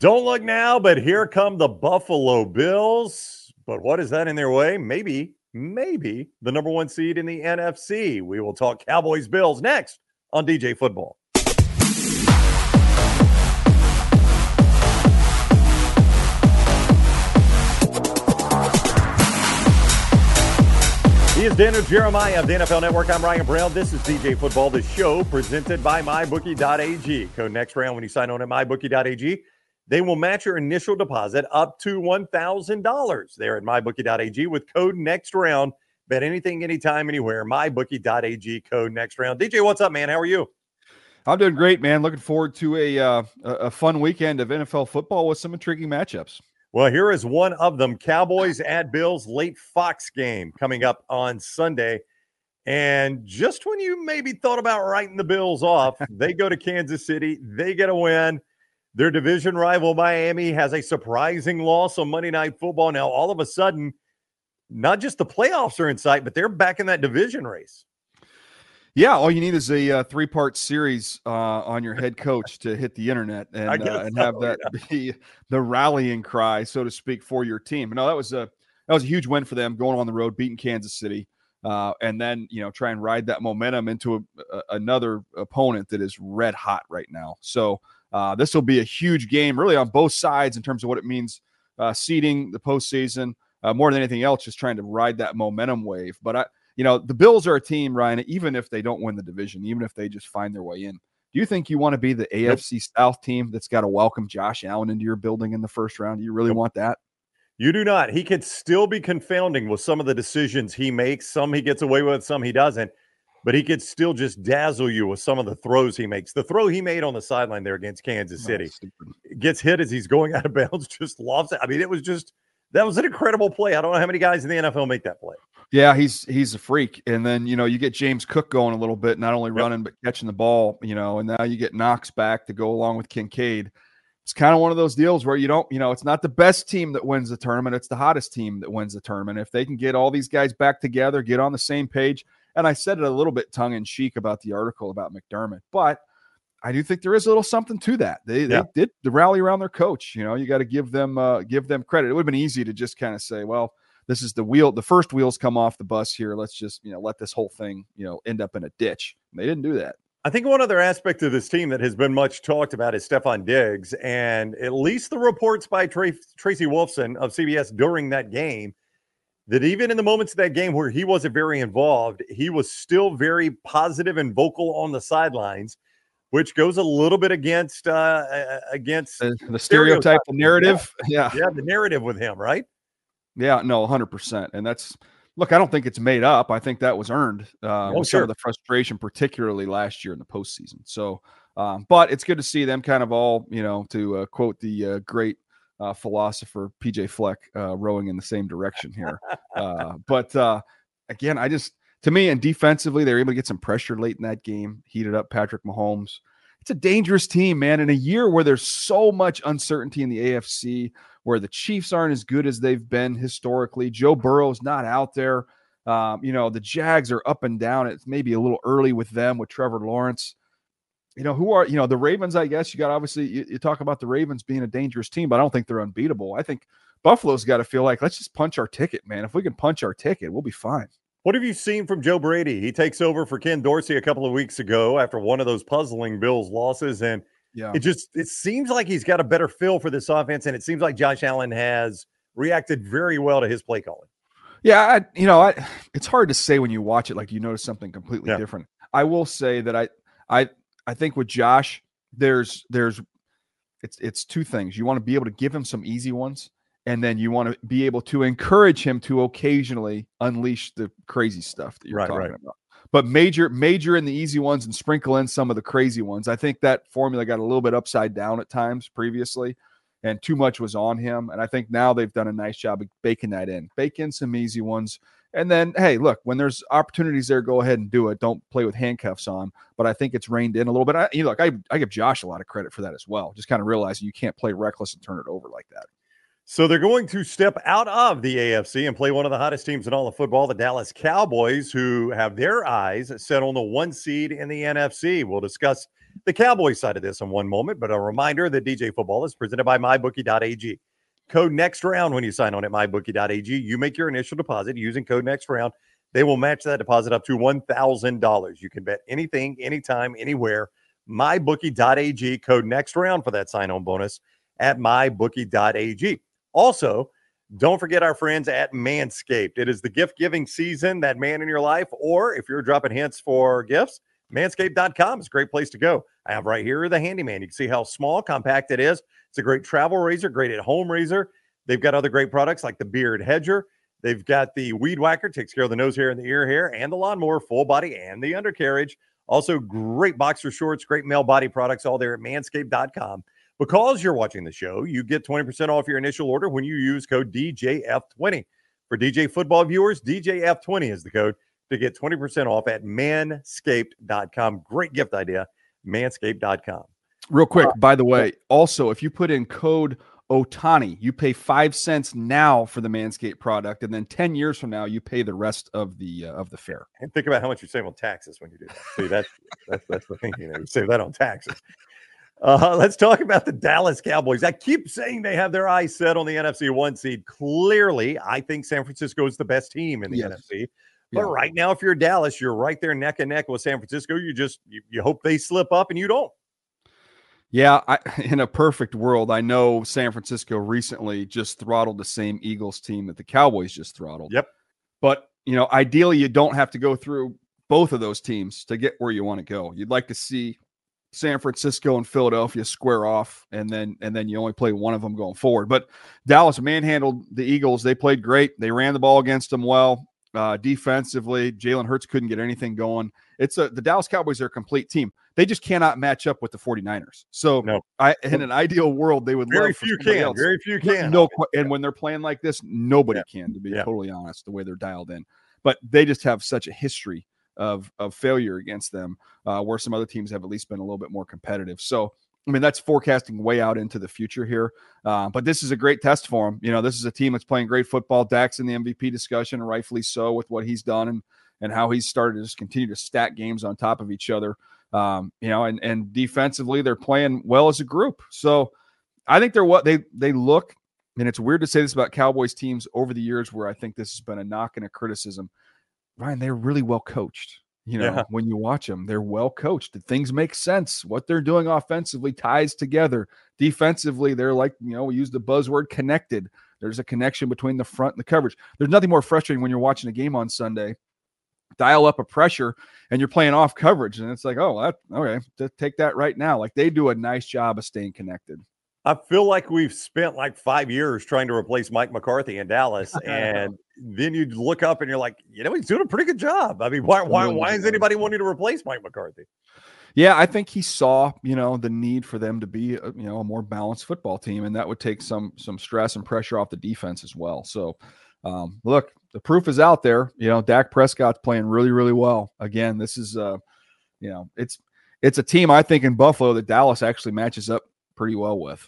Don't look now, but here come the Buffalo Bills. But what is that in their way? Maybe, maybe the number one seed in the NFC. We will talk Cowboys Bills next on DJ Football. He is Daniel Jeremiah of the NFL Network. I'm Ryan Brown. This is DJ Football, the show presented by MyBookie.ag. Code next round when you sign on at MyBookie.ag. They will match your initial deposit up to $1,000 there at MyBookie.ag with code next round. Bet anything, anytime, anywhere. MyBookie.ag code next round. DJ, what's up, man? How are you? I'm doing great, man. Looking forward to a uh, a fun weekend of NFL football with some intriguing matchups. Well, here is one of them Cowboys at Bills late Fox game coming up on Sunday. And just when you maybe thought about writing the Bills off, they go to Kansas City, they get a win. Their division rival, Miami, has a surprising loss on Monday Night Football. Now, all of a sudden, not just the playoffs are in sight, but they're back in that division race. Yeah, all you need is a uh, three-part series uh, on your head coach to hit the internet and uh, and have that yeah. be the rallying cry, so to speak, for your team. No, that was a that was a huge win for them going on the road, beating Kansas City, uh, and then you know try and ride that momentum into a, a, another opponent that is red hot right now. So uh, this will be a huge game, really on both sides in terms of what it means uh, seeding the postseason. more than anything else, just trying to ride that momentum wave. But I you know, the Bills are a team, Ryan, even if they don't win the division, even if they just find their way in. Do you think you want to be the AFC. South team that's got to welcome Josh Allen into your building in the first round? Do you really want that? You do not. He could still be confounding with some of the decisions he makes. Some he gets away with, some he doesn't. But he could still just dazzle you with some of the throws he makes. The throw he made on the sideline there against Kansas City gets hit as he's going out of bounds, just lofts it. I mean, it was just that was an incredible play. I don't know how many guys in the NFL make that play. Yeah, he's he's a freak. And then you know you get James Cook going a little bit, not only yep. running but catching the ball. You know, and now you get Knox back to go along with Kincaid. It's kind of one of those deals where you don't, you know, it's not the best team that wins the tournament; it's the hottest team that wins the tournament. If they can get all these guys back together, get on the same page, and I said it a little bit tongue in cheek about the article about McDermott, but I do think there is a little something to that. They, yeah. they did the rally around their coach. You know, you got to give them uh, give them credit. It would have been easy to just kind of say, well, this is the wheel, the first wheels come off the bus here. Let's just you know let this whole thing you know end up in a ditch. And they didn't do that. I think one other aspect of this team that has been much talked about is Stefon Diggs, and at least the reports by Tra- Tracy Wolfson of CBS during that game that even in the moments of that game where he wasn't very involved, he was still very positive and vocal on the sidelines which goes a little bit against uh, against the, the stereotype, the narrative. Yeah. yeah, the narrative with him, right? Yeah, no, hundred percent, and that's look. I don't think it's made up. I think that was earned uh, oh, with sure. some of the frustration, particularly last year in the postseason. So, um, but it's good to see them kind of all, you know, to uh, quote the uh, great uh, philosopher PJ Fleck, uh, rowing in the same direction here. Uh, but uh, again, I just to me, and defensively, they were able to get some pressure late in that game, heated up Patrick Mahomes. It's a dangerous team, man. In a year where there's so much uncertainty in the AFC, where the Chiefs aren't as good as they've been historically, Joe Burrow's not out there. Um, you know, the Jags are up and down. It's maybe a little early with them with Trevor Lawrence. You know, who are, you know, the Ravens, I guess you got obviously, you, you talk about the Ravens being a dangerous team, but I don't think they're unbeatable. I think Buffalo's got to feel like, let's just punch our ticket, man. If we can punch our ticket, we'll be fine. What have you seen from Joe Brady? He takes over for Ken Dorsey a couple of weeks ago after one of those puzzling Bills losses, and yeah, it just it seems like he's got a better feel for this offense, and it seems like Josh Allen has reacted very well to his play calling. Yeah, I, you know, I, it's hard to say when you watch it, like you notice something completely yeah. different. I will say that I, I, I think with Josh, there's there's it's it's two things. You want to be able to give him some easy ones, and then you want to be able to encourage him to occasionally unleash the crazy stuff that you're right, talking right. about. But major, major in the easy ones and sprinkle in some of the crazy ones. I think that formula got a little bit upside down at times previously, and too much was on him. And I think now they've done a nice job of baking that in. Bake in some easy ones. And then, hey, look, when there's opportunities there, go ahead and do it. Don't play with handcuffs on. But I think it's reined in a little bit. I, you know, look, I, I give Josh a lot of credit for that as well. Just kind of realizing you can't play reckless and turn it over like that. So they're going to step out of the AFC and play one of the hottest teams in all of football, the Dallas Cowboys, who have their eyes set on the one seed in the NFC. We'll discuss the Cowboys side of this in one moment, but a reminder that DJ football is presented by MyBookie.ag. Code next round when you sign on at MyBookie.ag. You make your initial deposit using code next round. They will match that deposit up to $1,000. You can bet anything, anytime, anywhere. MyBookie.ag. Code next round for that sign on bonus at MyBookie.ag. Also, don't forget our friends at Manscaped. It is the gift giving season, that man in your life, or if you're dropping hints for gifts, manscaped.com is a great place to go. I have right here the handyman. You can see how small, compact it is. It's a great travel razor, great at home razor. They've got other great products like the Beard Hedger. They've got the Weed Whacker, takes care of the nose hair and the ear hair, and the lawnmower, full body and the undercarriage. Also, great boxer shorts, great male body products, all there at manscaped.com. Because you're watching the show, you get 20% off your initial order when you use code DJF20. For DJ football viewers, DJF20 is the code to get 20% off at manscaped.com. Great gift idea, manscaped.com. Real quick, uh, by the way, also, if you put in code Ohtani, you pay five cents now for the Manscaped product, and then 10 years from now, you pay the rest of the uh, of the fare. And think about how much you save on taxes when you do that. See, that's that's, that's the thing. You know, you save that on taxes. Uh, let's talk about the Dallas Cowboys. I keep saying they have their eyes set on the NFC one seed. Clearly, I think San Francisco is the best team in the yes. NFC. But yeah. right now, if you're Dallas, you're right there neck and neck with San Francisco. You just you, you hope they slip up and you don't. Yeah, I, in a perfect world, I know San Francisco recently just throttled the same Eagles team that the Cowboys just throttled. Yep. But you know, ideally, you don't have to go through both of those teams to get where you want to go. You'd like to see San Francisco and Philadelphia square off, and then and then you only play one of them going forward. But Dallas manhandled the Eagles. They played great. They ran the ball against them well. Uh, defensively, Jalen Hurts couldn't get anything going. It's a the Dallas Cowboys are a complete team. They just cannot match up with the 49ers. So no. I in an ideal world, they would very few can. Else. Very few can. No, and when they're playing like this, nobody yeah. can, to be yeah. totally honest, the way they're dialed in. But they just have such a history of of failure against them, uh, where some other teams have at least been a little bit more competitive. So I mean, that's forecasting way out into the future here. Uh, but this is a great test for him. You know, this is a team that's playing great football. Dak's in the MVP discussion, rightfully so, with what he's done and and how he's started to just continue to stack games on top of each other. Um, you know, and and defensively, they're playing well as a group. So I think they're what they they look. And it's weird to say this about Cowboys teams over the years, where I think this has been a knock and a criticism. Ryan, they're really well coached. You know, yeah. when you watch them, they're well coached. Things make sense. What they're doing offensively ties together. Defensively, they're like, you know, we use the buzzword connected. There's a connection between the front and the coverage. There's nothing more frustrating when you're watching a game on Sunday, dial up a pressure, and you're playing off coverage. And it's like, oh, that, okay, take that right now. Like they do a nice job of staying connected. I feel like we've spent like five years trying to replace Mike McCarthy in Dallas, and then you look up and you're like, you know, he's doing a pretty good job. I mean, why why why is anybody wanting to replace Mike McCarthy? Yeah, I think he saw, you know, the need for them to be, a, you know, a more balanced football team, and that would take some some stress and pressure off the defense as well. So, um, look, the proof is out there. You know, Dak Prescott's playing really, really well. Again, this is, uh, you know, it's it's a team I think in Buffalo that Dallas actually matches up pretty well with.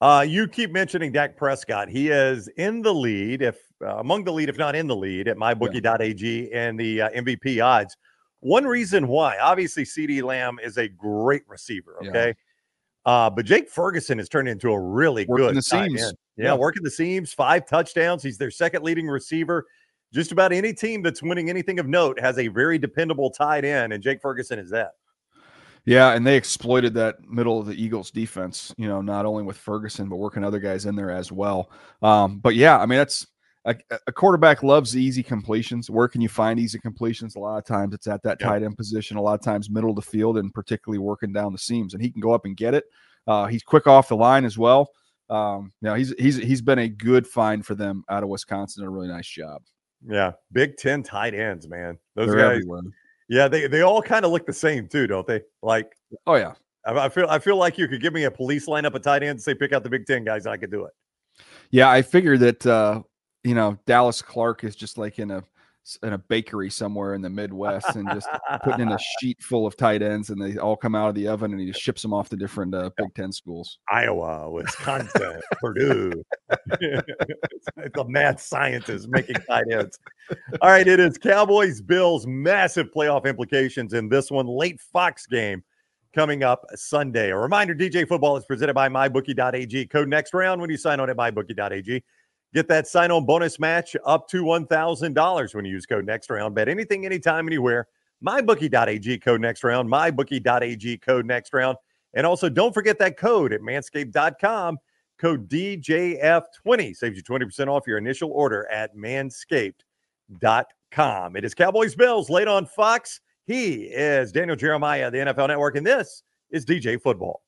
Uh, you keep mentioning Dak Prescott. He is in the lead, if uh, among the lead, if not in the lead, at mybookie.ag and the uh, MVP odds. One reason why, obviously, CeeDee Lamb is a great receiver. Okay. Yeah. Uh, but Jake Ferguson has turned into a really working good the seams. Yeah, yeah, working the seams, five touchdowns. He's their second leading receiver. Just about any team that's winning anything of note has a very dependable tight end, and Jake Ferguson is that. Yeah, and they exploited that middle of the Eagles defense, you know, not only with Ferguson, but working other guys in there as well. Um, but yeah, I mean, that's a, a, quarterback loves easy completions. Where can you find easy completions? A lot of times it's at that yeah. tight end position, a lot of times middle of the field, and particularly working down the seams. And he can go up and get it. Uh, he's quick off the line as well. Um, you know, he's he's he's been a good find for them out of Wisconsin. A really nice job. Yeah, Big Ten tight ends, man. Those They're guys. Everywhere. Yeah, they they all kind of look the same too, don't they? Like, oh yeah, I, I, feel I feel like you could give me a police lineup of tight ends, and say pick out the Big Ten guys, and I could do it. Yeah, I figured that uh, you know Dallas Clark is just like in a in a bakery somewhere in the Midwest and just putting in a sheet full of tight ends, and they all come out of the oven, and he just ships them off to different uh, Big Ten schools. Iowa, Wisconsin, Purdue. it's a mad scientist making tight ends. All right, it is Cowboys Bills massive playoff implications in this one late Fox game. coming up Sunday. A reminder DJ football is presented by mybookie.ag. Code next round when you sign on at mybookie.ag. Get that sign on bonus match up to $1,000 when you use code next round. Bet anything, anytime, anywhere. MyBookie.ag code next round. MyBookie.ag code next round. And also, don't forget that code at manscaped.com. Code DJF20 saves you 20% off your initial order at manscaped.com. It is Cowboys Bills late on Fox. He is Daniel Jeremiah, the NFL Network, and this is DJ Football.